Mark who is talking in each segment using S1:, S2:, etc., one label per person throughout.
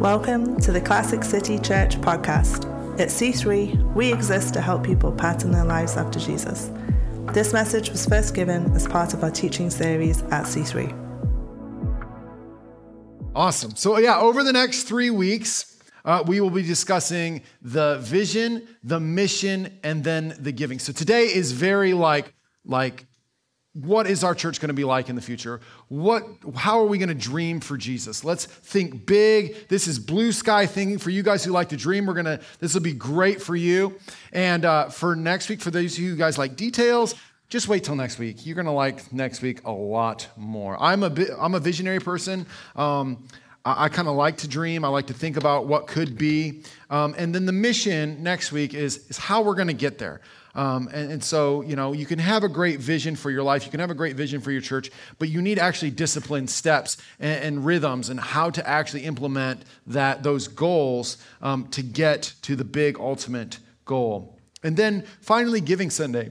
S1: Welcome to the Classic City Church podcast. At C3, we exist to help people pattern their lives after Jesus. This message was first given as part of our teaching series at C3.
S2: Awesome. So, yeah, over the next three weeks, uh, we will be discussing the vision, the mission, and then the giving. So today is very like, like what is our church going to be like in the future? What, how are we going to dream for Jesus? Let's think big. This is blue sky thinking for you guys who like to dream. We're going to, this will be great for you. And uh, for next week, for those of you guys like details, just wait till next week. You're going to like next week a lot more. I'm a, bit, I'm a visionary person. Um, I, I kind of like to dream. I like to think about what could be. Um, and then the mission next week is, is how we're going to get there. Um, and, and, so, you know, you can have a great vision for your life, you can have a great vision for your church, but you need actually disciplined steps and, and rhythms and how to actually implement that those goals um, to get to the big ultimate goal. And then finally, Giving Sunday.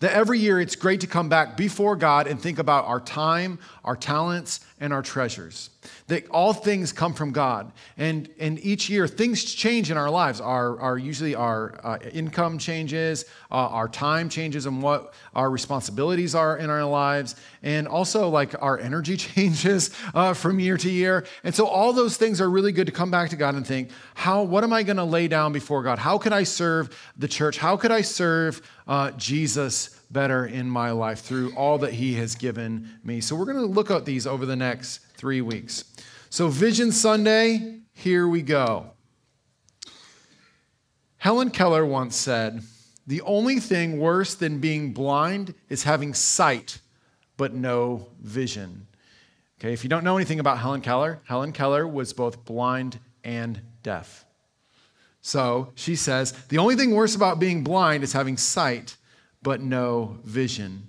S2: That every year it's great to come back before God and think about our time, our talents, and our treasures. That all things come from God. And, and each year things change in our lives. Our, our usually our uh, income changes, uh, our time changes, and what our responsibilities are in our lives. And also like our energy changes uh, from year to year. And so all those things are really good to come back to God and think, how, what am I going to lay down before God? How can I serve the church? How could I serve uh, Jesus better in my life through all that he has given me. So we're going to look at these over the next three weeks. So, Vision Sunday, here we go. Helen Keller once said, The only thing worse than being blind is having sight but no vision. Okay, if you don't know anything about Helen Keller, Helen Keller was both blind and deaf. So she says, the only thing worse about being blind is having sight but no vision.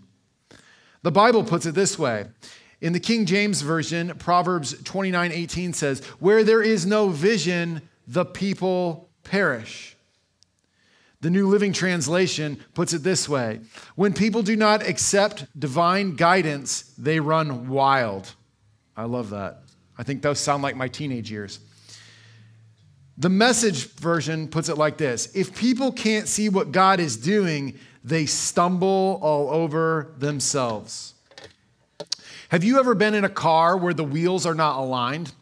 S2: The Bible puts it this way. In the King James Version, Proverbs 29 18 says, Where there is no vision, the people perish. The New Living Translation puts it this way When people do not accept divine guidance, they run wild. I love that. I think those sound like my teenage years. The message version puts it like this If people can't see what God is doing, they stumble all over themselves. Have you ever been in a car where the wheels are not aligned?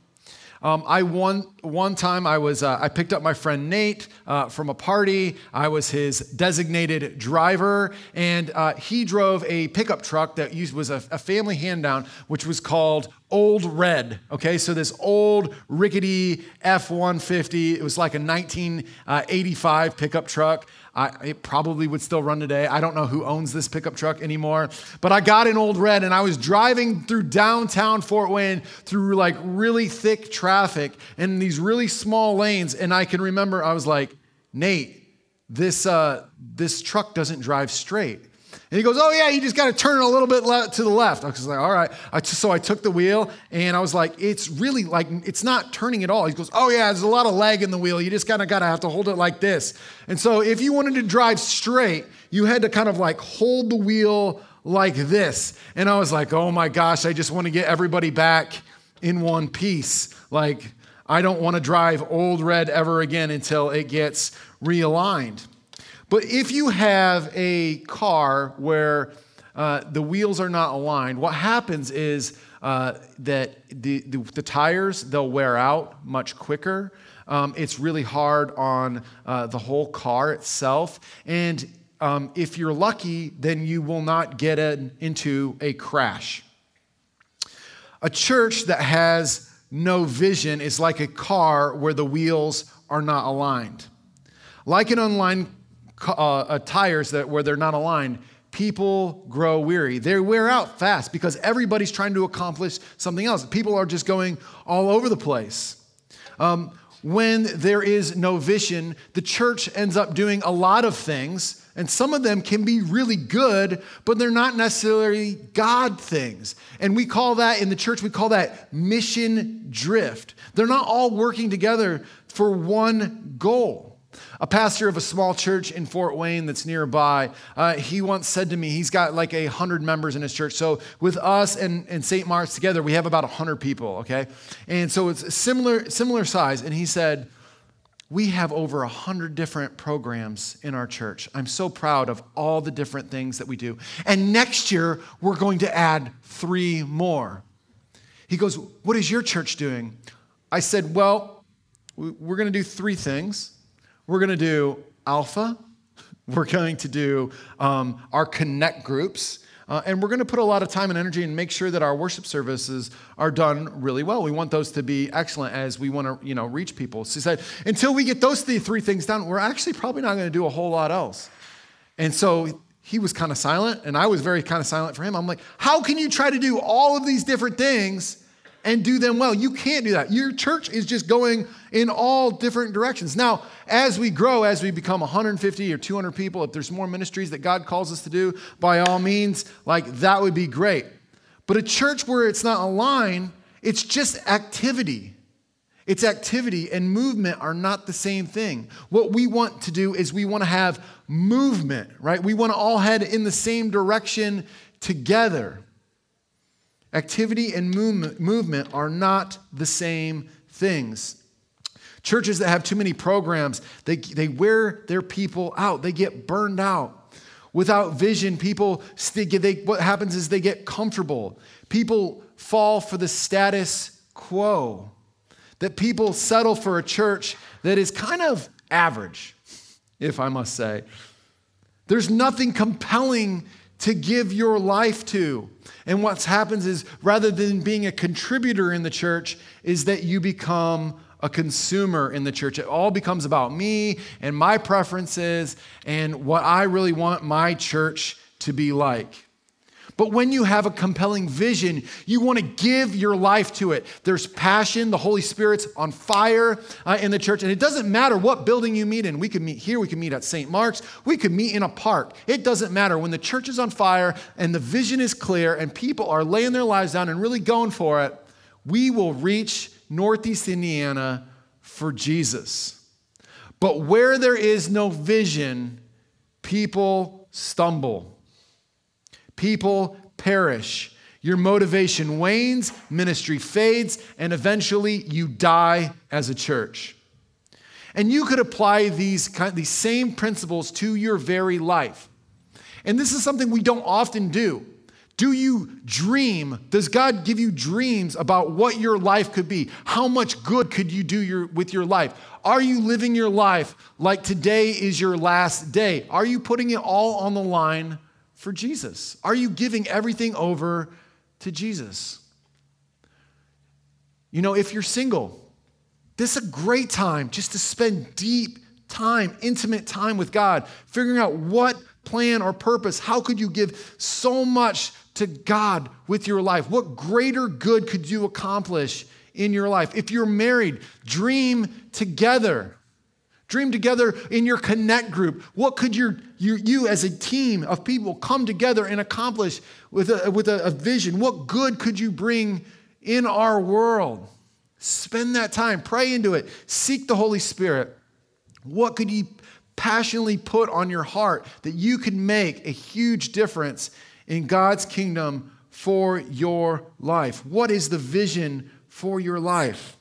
S2: Um, I one one time I was uh, I picked up my friend Nate uh, from a party. I was his designated driver, and uh, he drove a pickup truck that used, was a, a family hand down, which was called Old Red. Okay, so this old rickety F 150. It was like a 1985 pickup truck. I, it probably would still run today. I don't know who owns this pickup truck anymore. But I got an old red and I was driving through downtown Fort Wayne through like really thick traffic in these really small lanes. And I can remember I was like, Nate, this, uh, this truck doesn't drive straight. And he goes, Oh, yeah, you just got to turn a little bit le- to the left. I was like, All right. I t- so I took the wheel and I was like, It's really like, it's not turning at all. He goes, Oh, yeah, there's a lot of lag in the wheel. You just kind of got to have to hold it like this. And so if you wanted to drive straight, you had to kind of like hold the wheel like this. And I was like, Oh my gosh, I just want to get everybody back in one piece. Like, I don't want to drive old red ever again until it gets realigned. But if you have a car where uh, the wheels are not aligned, what happens is uh, that the, the, the, tires, they'll wear out much quicker. Um, it's really hard on uh, the whole car itself. And um, if you're lucky, then you will not get in, into a crash. A church that has no vision is like a car where the wheels are not aligned. Like an unlined uh, uh, tires that where they're not aligned, people grow weary. They wear out fast because everybody's trying to accomplish something else. People are just going all over the place. Um, when there is no vision, the church ends up doing a lot of things, and some of them can be really good, but they're not necessarily God things. And we call that in the church, we call that mission drift. They're not all working together for one goal. A pastor of a small church in Fort Wayne that's nearby, uh, he once said to me, he's got like a hundred members in his church. So with us and, and St. Mark's together, we have about a hundred people, okay? And so it's similar, similar size. And he said, we have over a hundred different programs in our church. I'm so proud of all the different things that we do. And next year, we're going to add three more. He goes, What is your church doing? I said, Well, we're going to do three things. We're going to do Alpha, we're going to do um, our Connect groups. Uh, and we're going to put a lot of time and energy and make sure that our worship services are done really well. We want those to be excellent as we want to, you know, reach people. So he said, until we get those three, three things done, we're actually probably not going to do a whole lot else. And so he was kind of silent, and I was very kind of silent for him. I'm like, how can you try to do all of these different things and do them well. You can't do that. Your church is just going in all different directions. Now, as we grow, as we become 150 or 200 people, if there's more ministries that God calls us to do, by all means, like that would be great. But a church where it's not a line, it's just activity. It's activity and movement are not the same thing. What we want to do is we want to have movement, right? We want to all head in the same direction together. Activity and movement are not the same things. Churches that have too many programs, they, they wear their people out, they get burned out. Without vision, people, they, what happens is they get comfortable. People fall for the status quo. That people settle for a church that is kind of average, if I must say. There's nothing compelling to give your life to. And what happens is rather than being a contributor in the church, is that you become a consumer in the church. It all becomes about me and my preferences and what I really want my church to be like. But when you have a compelling vision, you want to give your life to it. There's passion, the Holy Spirit's on fire uh, in the church, and it doesn't matter what building you meet in. We could meet here, we could meet at St. Mark's, we could meet in a park. It doesn't matter. When the church is on fire and the vision is clear and people are laying their lives down and really going for it, we will reach Northeast Indiana for Jesus. But where there is no vision, people stumble people perish. Your motivation wanes, ministry fades, and eventually you die as a church. And you could apply these, these same principles to your very life. And this is something we don't often do. Do you dream? Does God give you dreams about what your life could be? How much good could you do your, with your life? Are you living your life like today is your last day? Are you putting it all on the line for Jesus? Are you giving everything over to Jesus? You know, if you're single, this is a great time just to spend deep time, intimate time with God, figuring out what plan or purpose, how could you give so much to God with your life? What greater good could you accomplish in your life? If you're married, dream together. Dream together in your connect group. What could your, your, you as a team of people come together and accomplish with, a, with a, a vision? What good could you bring in our world? Spend that time, pray into it, seek the Holy Spirit. What could you passionately put on your heart that you could make a huge difference in God's kingdom for your life? What is the vision for your life?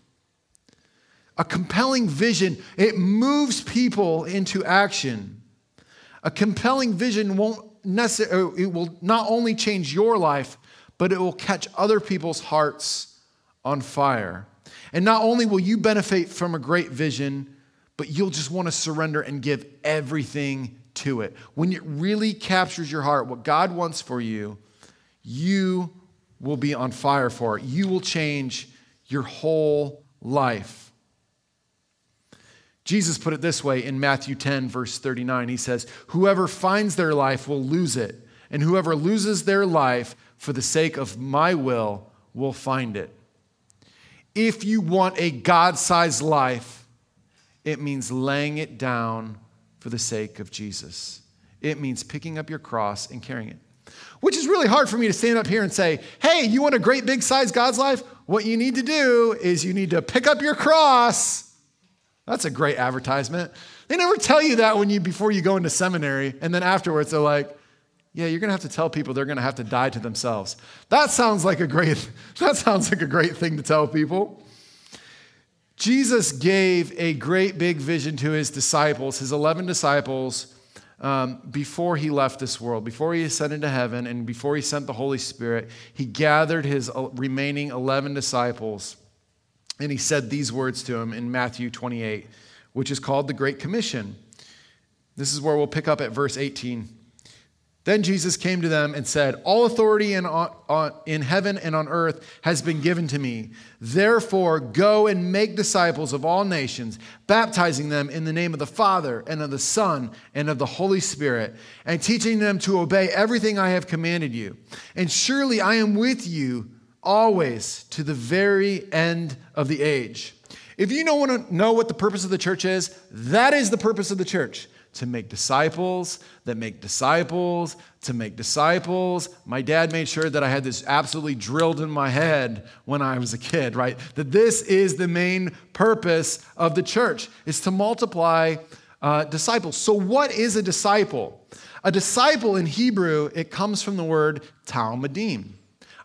S2: A compelling vision, it moves people into action. A compelling vision won't necessarily, uh, it will not only change your life, but it will catch other people's hearts on fire. And not only will you benefit from a great vision, but you'll just want to surrender and give everything to it. When it really captures your heart, what God wants for you, you will be on fire for it. You will change your whole life. Jesus put it this way in Matthew 10, verse 39. He says, Whoever finds their life will lose it, and whoever loses their life for the sake of my will will find it. If you want a God sized life, it means laying it down for the sake of Jesus. It means picking up your cross and carrying it. Which is really hard for me to stand up here and say, hey, you want a great big size God's life? What you need to do is you need to pick up your cross That's a great advertisement. They never tell you that when you before you go into seminary, and then afterwards they're like, yeah, you're gonna have to tell people they're gonna have to die to themselves. That sounds like a great, that sounds like a great thing to tell people. Jesus gave a great big vision to his disciples, his 11 disciples, um, before he left this world, before he ascended to heaven, and before he sent the Holy Spirit. He gathered his uh, remaining 11 disciples and he said these words to him in Matthew 28, which is called the Great Commission. This is where we'll pick up at verse 18. Then Jesus came to them and said, All authority in, on, in heaven and on earth has been given to me. Therefore, go and make disciples of all nations, baptizing them in the name of the Father and of the Son and of the Holy Spirit, and teaching them to obey everything I have commanded you. And surely I am with you always to the very end of the age. If you don't want to know what the purpose of the church is, that is the purpose of the church to make disciples that make disciples to make disciples. My dad made sure that I had this absolutely drilled in my head when I was a kid, right? That this is the main purpose of the church is to multiply uh, disciples. So what is a disciple? A disciple in Hebrew, it comes from the word talmidim.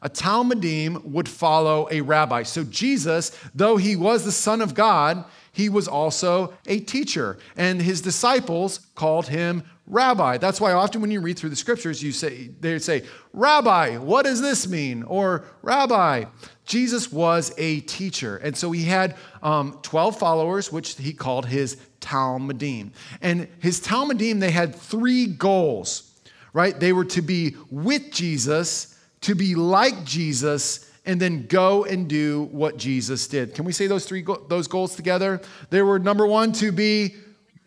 S2: A Talmidim would follow a rabbi. So Jesus, though he was the Son of God, he was also a teacher, and his disciples called him rabbi. That's why often when you read through the scriptures, you say they say, "Rabbi, what does this mean?" or "Rabbi." Jesus was a teacher, and so he had um, twelve followers, which he called his Talmidim. And his Talmidim, they had three goals, right? They were to be with Jesus to be like Jesus and then go and do what Jesus did. Can we say those three those goals together? They were number 1 to be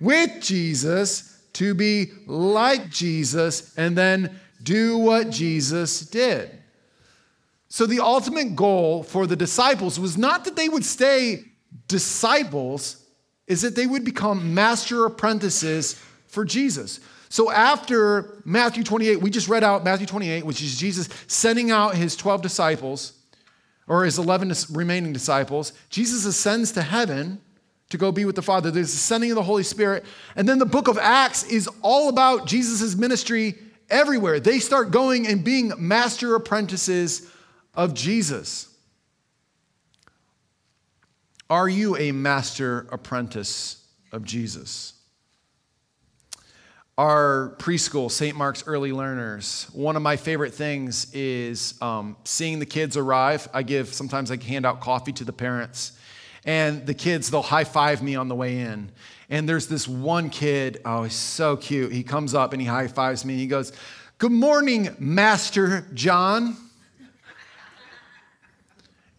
S2: with Jesus, to be like Jesus and then do what Jesus did. So the ultimate goal for the disciples was not that they would stay disciples, is that they would become master apprentices for Jesus. So after Matthew 28, we just read out Matthew 28, which is Jesus sending out his 12 disciples, or his 11 remaining disciples. Jesus ascends to heaven to go be with the Father. There's the sending of the Holy Spirit. And then the book of Acts is all about Jesus' ministry everywhere. They start going and being master apprentices of Jesus. Are you a master apprentice of Jesus? Our preschool, St. Mark's Early Learners, one of my favorite things is um, seeing the kids arrive. I give, sometimes I hand out coffee to the parents, and the kids, they'll high five me on the way in. And there's this one kid, oh, he's so cute. He comes up and he high fives me, and he goes, Good morning, Master John.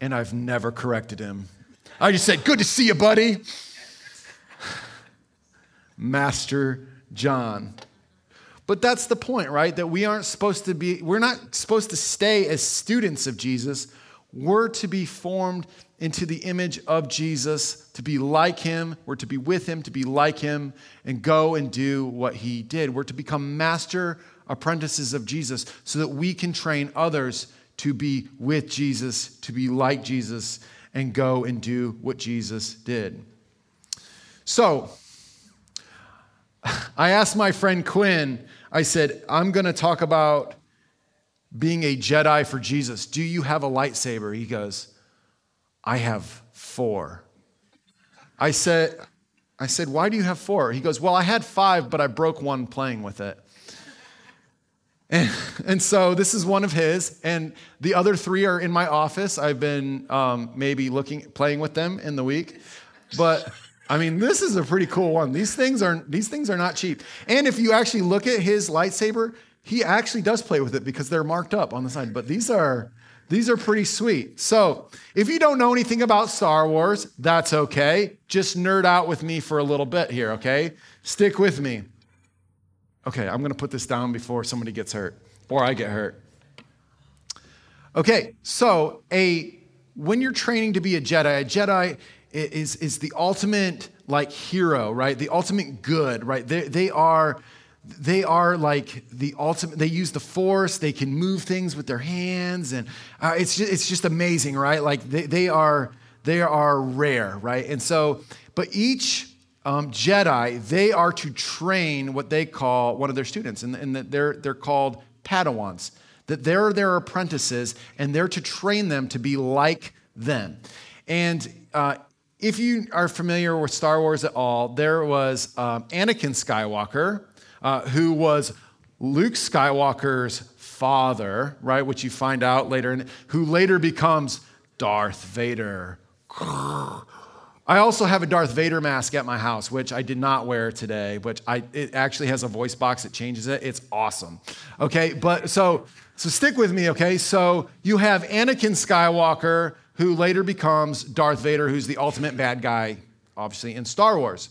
S2: And I've never corrected him. I just said, Good to see you, buddy. Master John. But that's the point, right? That we aren't supposed to be, we're not supposed to stay as students of Jesus. We're to be formed into the image of Jesus, to be like him. We're to be with him, to be like him, and go and do what he did. We're to become master apprentices of Jesus so that we can train others to be with Jesus, to be like Jesus, and go and do what Jesus did. So, I asked my friend Quinn, I said, I'm going to talk about being a Jedi for Jesus. Do you have a lightsaber? He goes, I have four. I said, I said, why do you have four? He goes, well, I had five, but I broke one playing with it. And, and so this is one of his, and the other three are in my office. I've been um, maybe looking, playing with them in the week, but I mean, this is a pretty cool one. These things are these things are not cheap. And if you actually look at his lightsaber, he actually does play with it because they're marked up on the side. But these are these are pretty sweet. So, if you don't know anything about Star Wars, that's okay. Just nerd out with me for a little bit here, okay? Stick with me. Okay, I'm going to put this down before somebody gets hurt or I get hurt. Okay, so a when you're training to be a Jedi, a Jedi is, is the ultimate like hero, right? The ultimate good, right? They, they are they are like the ultimate they use the force they can move things with their hands and uh, it's, just, it's just amazing right like they, they are they are rare, right? And so, but each um, Jedi, they are to train what they call one of their students, and, and they're, they're called Padawans. That they're their apprentices, and they're to train them to be like them. And uh, if you are familiar with Star Wars at all, there was um, Anakin Skywalker, uh, who was Luke Skywalker's father, right, which you find out later, and who later becomes Darth Vader. I also have a Darth Vader mask at my house, which I did not wear today, which I, it actually has a voice box that changes it. It's awesome. Okay, but so, so stick with me, okay? So you have Anakin Skywalker, who later becomes Darth Vader, who's the ultimate bad guy, obviously, in Star Wars.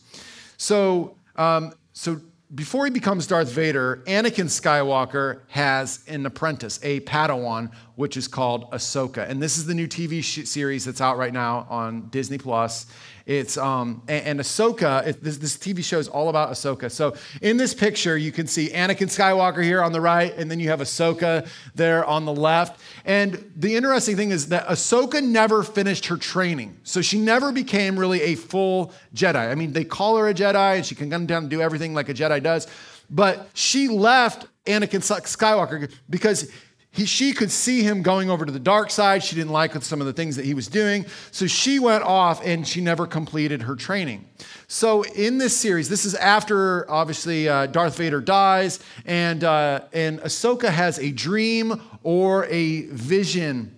S2: So, um, so before he becomes Darth Vader, Anakin Skywalker has an apprentice, a Padawan, which is called Ahsoka. And this is the new TV series that's out right now on Disney Plus. It's um, and, and Ahsoka. It, this, this TV show is all about Ahsoka. So in this picture, you can see Anakin Skywalker here on the right, and then you have Ahsoka there on the left. And the interesting thing is that Ahsoka never finished her training, so she never became really a full Jedi. I mean, they call her a Jedi, and she can come down and do everything like a Jedi does, but she left Anakin Skywalker because he, she could see him going over to the dark side. She didn't like some of the things that he was doing. So she went off and she never completed her training. So in this series, this is after obviously uh, Darth Vader dies, and, uh, and Ahsoka has a dream or a vision.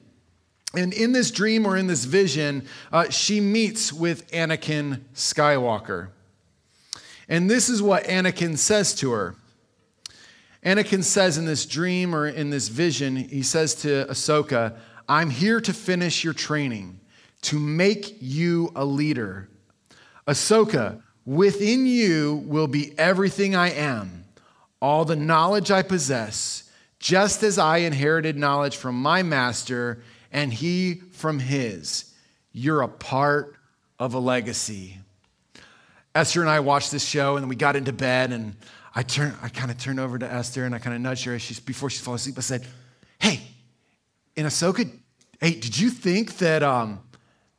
S2: And in this dream or in this vision, uh, she meets with Anakin Skywalker. And this is what Anakin says to her. Anakin says in this dream or in this vision, he says to Ahsoka, I'm here to finish your training, to make you a leader. Ahsoka, within you will be everything I am, all the knowledge I possess, just as I inherited knowledge from my master and he from his. You're a part of a legacy. Esther and I watched this show and we got into bed and I turn, I kind of turned over to Esther and I kind of nudged her as she's, before she fell asleep. I said, Hey, in Ahsoka, hey, did you think that um,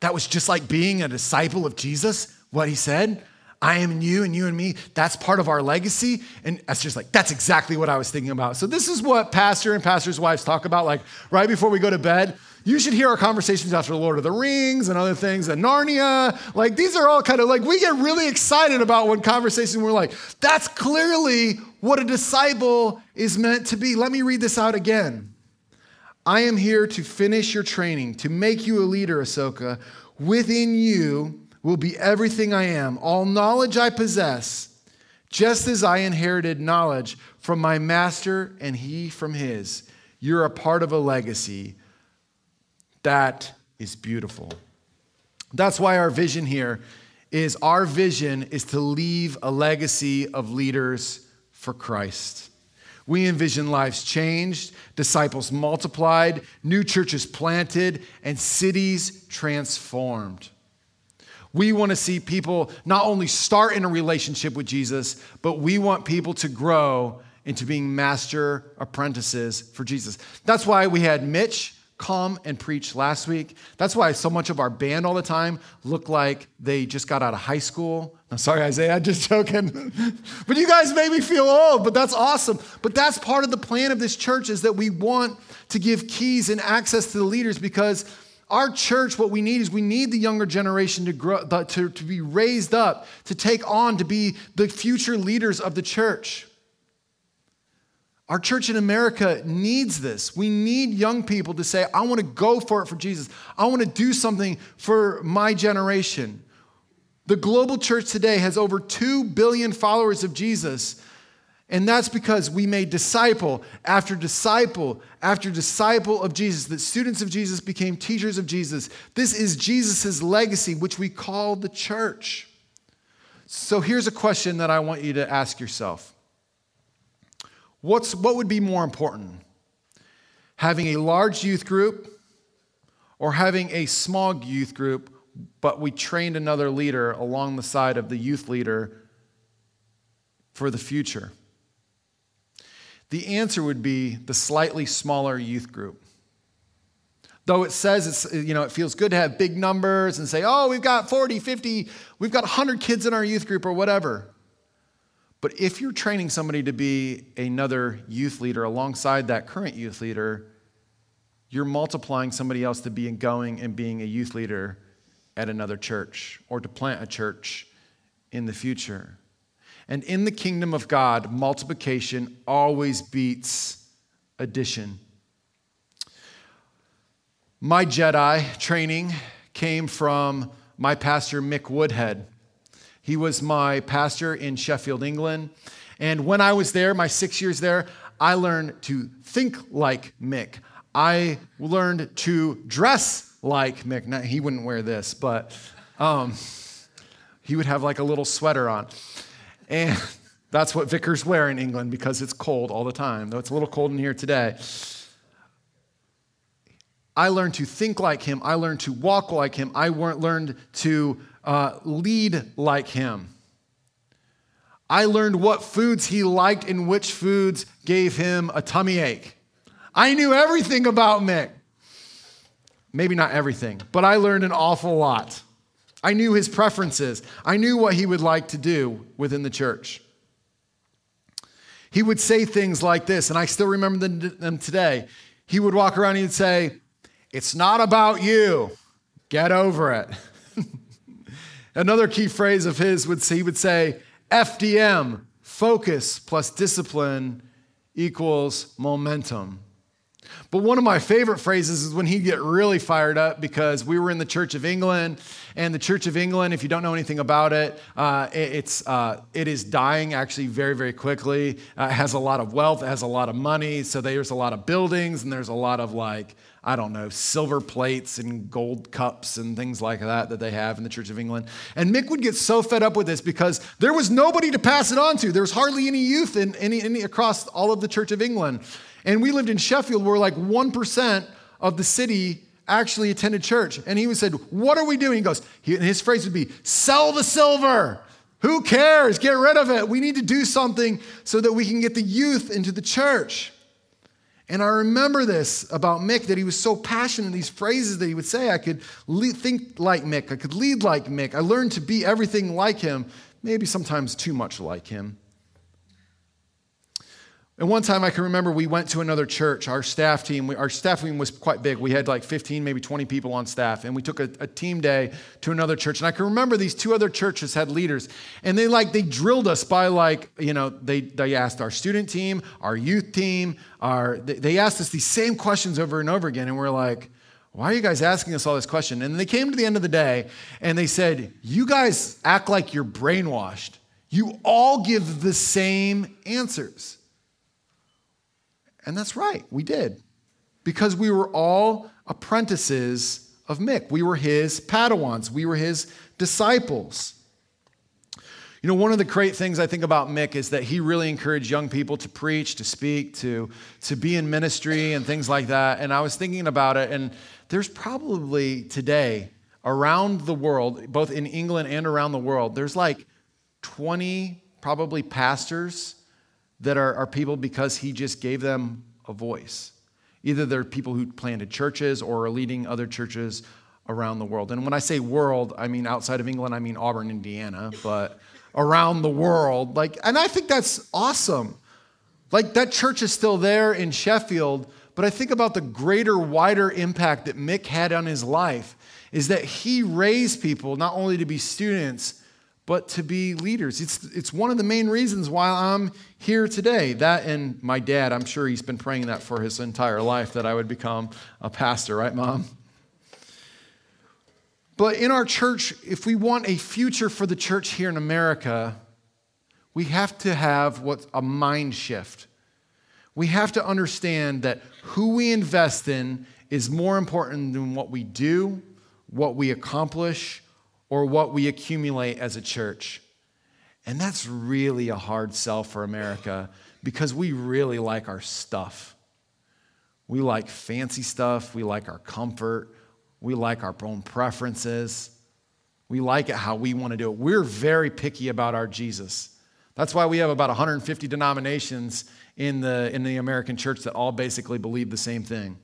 S2: that was just like being a disciple of Jesus? What he said? I am in you and you and me. That's part of our legacy. And Esther's like, that's exactly what I was thinking about. So this is what pastor and pastor's wives talk about, like right before we go to bed. You should hear our conversations after Lord of the Rings and other things and Narnia. Like these are all kind of like we get really excited about when conversations we're like, that's clearly what a disciple is meant to be. Let me read this out again. I am here to finish your training, to make you a leader, Ahsoka. Within you will be everything I am, all knowledge I possess, just as I inherited knowledge from my master and he from his. You're a part of a legacy. That is beautiful. That's why our vision here is our vision is to leave a legacy of leaders for Christ. We envision lives changed, disciples multiplied, new churches planted, and cities transformed. We want to see people not only start in a relationship with Jesus, but we want people to grow into being master apprentices for Jesus. That's why we had Mitch come and preach last week. That's why so much of our band all the time look like they just got out of high school. I'm sorry, Isaiah, I'm just joking. but you guys made me feel old, but that's awesome. But that's part of the plan of this church is that we want to give keys and access to the leaders because our church, what we need is we need the younger generation to grow, to, to be raised up, to take on, to be the future leaders of the church. Our church in America needs this. We need young people to say, I want to go for it for Jesus. I want to do something for my generation. The global church today has over 2 billion followers of Jesus. And that's because we made disciple after disciple after disciple of Jesus, that students of Jesus became teachers of Jesus. This is Jesus' legacy, which we call the church. So here's a question that I want you to ask yourself What's, What would be more important? Having a large youth group or having a small youth group, but we trained another leader along the side of the youth leader for the future? The answer would be the slightly smaller youth group. Though it says it's, you know, it feels good to have big numbers and say, oh, we've got 40, 50, we've got 100 kids in our youth group or whatever. But if you're training somebody to be another youth leader alongside that current youth leader, you're multiplying somebody else to be going and being a youth leader at another church or to plant a church in the future. And in the kingdom of God, multiplication always beats addition. My Jedi training came from my pastor, Mick Woodhead. He was my pastor in Sheffield, England. And when I was there, my six years there, I learned to think like Mick. I learned to dress like Mick. Now, he wouldn't wear this, but um, he would have like a little sweater on. And that's what vicars wear in England because it's cold all the time, though it's a little cold in here today. I learned to think like him. I learned to walk like him. I learned to uh, lead like him. I learned what foods he liked and which foods gave him a tummy ache. I knew everything about Mick. Maybe not everything, but I learned an awful lot. I knew his preferences. I knew what he would like to do within the church. He would say things like this, and I still remember them today. He would walk around and he'd say, it's not about you. Get over it. Another key phrase of his would he would say, FDM, focus plus discipline equals momentum. But one of my favorite phrases is when he'd get really fired up because we were in the Church of England, and the Church of England, if you don't know anything about it, uh, it's uh, it is dying actually very very quickly. Uh, it has a lot of wealth, it has a lot of money, so there's a lot of buildings, and there's a lot of like I don't know, silver plates and gold cups and things like that that they have in the Church of England. And Mick would get so fed up with this because there was nobody to pass it on to. There was hardly any youth in any, any across all of the Church of England. And we lived in Sheffield where like 1% of the city actually attended church. And he would said, What are we doing? He goes, he, his phrase would be, Sell the silver. Who cares? Get rid of it. We need to do something so that we can get the youth into the church. And I remember this about Mick that he was so passionate in these phrases that he would say, I could lead, think like Mick, I could lead like Mick. I learned to be everything like him, maybe sometimes too much like him. And one time I can remember we went to another church. Our staff team, our staff team was quite big. We had like 15, maybe 20 people on staff. And we took a, a, team day to another church. And I can remember these two other churches had leaders. And they like, they drilled us by like, you know, they, they asked our student team, our youth team, our, they asked us these same questions over and over again. And we're like, why are you guys asking us all this question? And they came to the end of the day and they said, you guys act like you're brainwashed. You all give the same answers. And that's right, we did. Because we were all apprentices of Mick. We were his Padawans, we were his disciples. You know, one of the great things I think about Mick is that he really encouraged young people to preach, to speak, to, to be in ministry and things like that. And I was thinking about it, and there's probably today around the world, both in England and around the world, there's like 20 probably pastors that are, are people because he just gave them a voice. Either they're people who planted churches or are leading other churches around the world. And when I say world, I mean outside of England, I mean Auburn, Indiana, but around the world. Like, and I think that's awesome. Like that church is still there in Sheffield, but I think about the greater, wider impact that Mick had on his life is that he raised people not only to be students, but to be leaders. It's, it's one of the main reasons why I'm here today. That and my dad, I'm sure he's been praying that for his entire life that I would become a pastor, right, mom? But in our church, if we want a future for the church here in America, we have to have what's a mind shift. We have to understand that who we invest in is more important than what we do, what we accomplish, or what we accumulate as a church. And that's really a hard sell for America because we really like our stuff. We like fancy stuff, we like our comfort, we like our own preferences. We like it how we want to do it. We're very picky about our Jesus. That's why we have about 150 denominations in the, in the American church that all basically believe the same thing.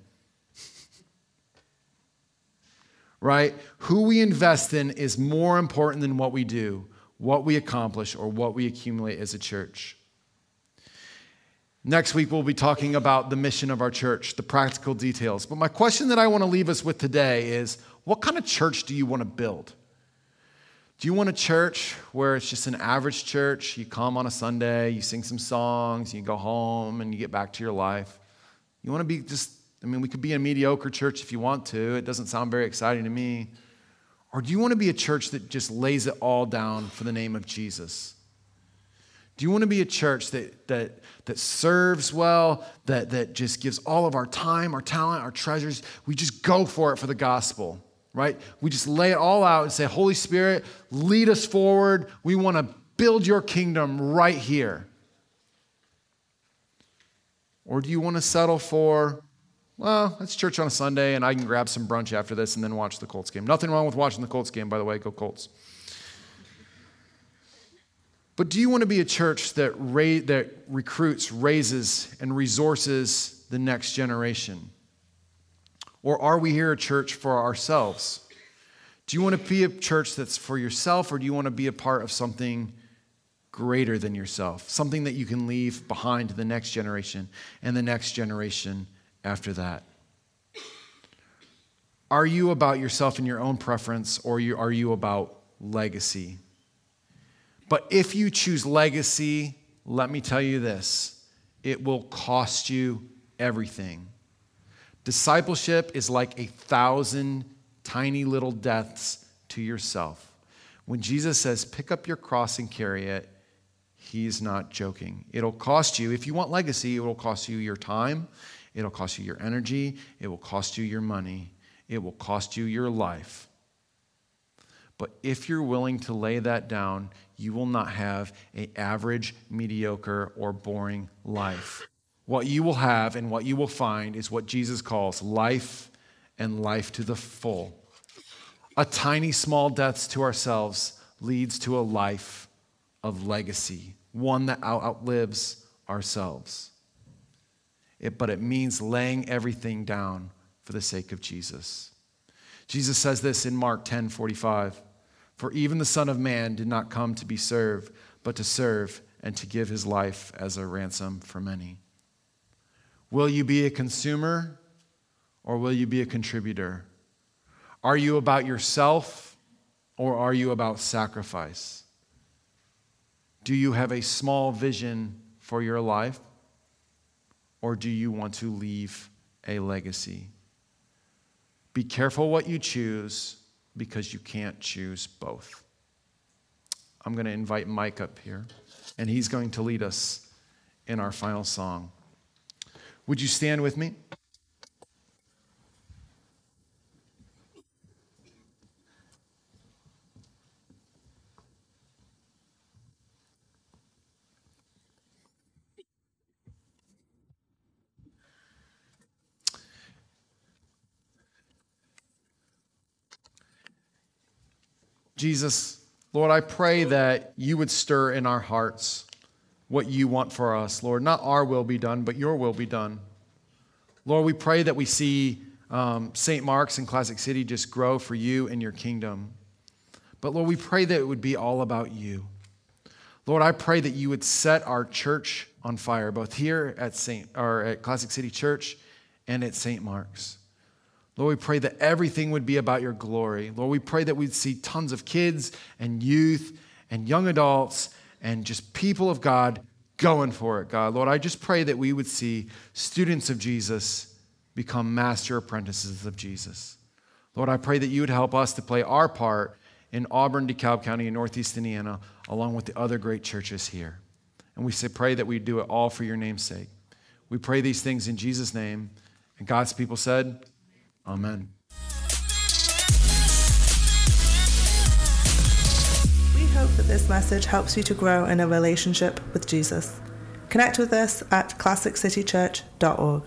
S2: Right? Who we invest in is more important than what we do, what we accomplish, or what we accumulate as a church. Next week, we'll be talking about the mission of our church, the practical details. But my question that I want to leave us with today is what kind of church do you want to build? Do you want a church where it's just an average church? You come on a Sunday, you sing some songs, you go home, and you get back to your life. You want to be just, I mean, we could be a mediocre church if you want to. It doesn't sound very exciting to me. Or do you want to be a church that just lays it all down for the name of Jesus? Do you want to be a church that, that, that serves well, that, that just gives all of our time, our talent, our treasures? We just go for it for the gospel right? We just lay it all out and say, Holy Spirit, lead us forward. We want to build your kingdom right here. Or do you want to settle for, well, it's church on a Sunday and I can grab some brunch after this and then watch the Colts game? Nothing wrong with watching the Colts game, by the way. Go Colts. But do you want to be a church that, ra- that recruits, raises, and resources the next generation? Or are we here a church for ourselves? Do you want to be a church that's for yourself, or do you want to be a part of something greater than yourself? Something that you can leave behind to the next generation and the next generation after that? Are you about yourself and your own preference, or are you about legacy? But if you choose legacy, let me tell you this it will cost you everything. Discipleship is like a thousand tiny little deaths to yourself. When Jesus says, pick up your cross and carry it, he's not joking. It'll cost you, if you want legacy, it will cost you your time, it'll cost you your energy, it will cost you your money, it will cost you your life. But if you're willing to lay that down, you will not have an average, mediocre, or boring life what you will have and what you will find is what Jesus calls life and life to the full. A tiny, small death to ourselves leads to a life of legacy, one that outlives ourselves. It, but it means laying everything down for the sake of Jesus. Jesus says this in Mark 10 45. For even the Son of Man did not come to be served, but to serve and to give his life as a ransom for many. Will you be a consumer or will you be a contributor? Are you about yourself or are you about sacrifice? Do you have a small vision for your life or do you want to leave a legacy? Be careful what you choose because you can't choose both. I'm going to invite Mike up here, and he's going to lead us in our final song. Would you stand with me? Jesus, Lord, I pray that you would stir in our hearts what you want for us, Lord. Not our will be done, but your will be done. Lord, we pray that we see um, St. Mark's and Classic City just grow for you and your kingdom. But Lord, we pray that it would be all about you. Lord, I pray that you would set our church on fire, both here at Saint or at Classic City Church and at St. Mark's. Lord, we pray that everything would be about your glory. Lord, we pray that we'd see tons of kids and youth and young adults and just people of God going for it, God. Lord, I just pray that we would see students of Jesus become master apprentices of Jesus. Lord, I pray that you would help us to play our part in Auburn, DeKalb County, and Northeast Indiana, along with the other great churches here. And we say, pray that we do it all for your name's sake. We pray these things in Jesus' name. And God's people said, Amen.
S1: We hope that this message helps you to grow in a relationship with Jesus. Connect with us at classiccitychurch.org.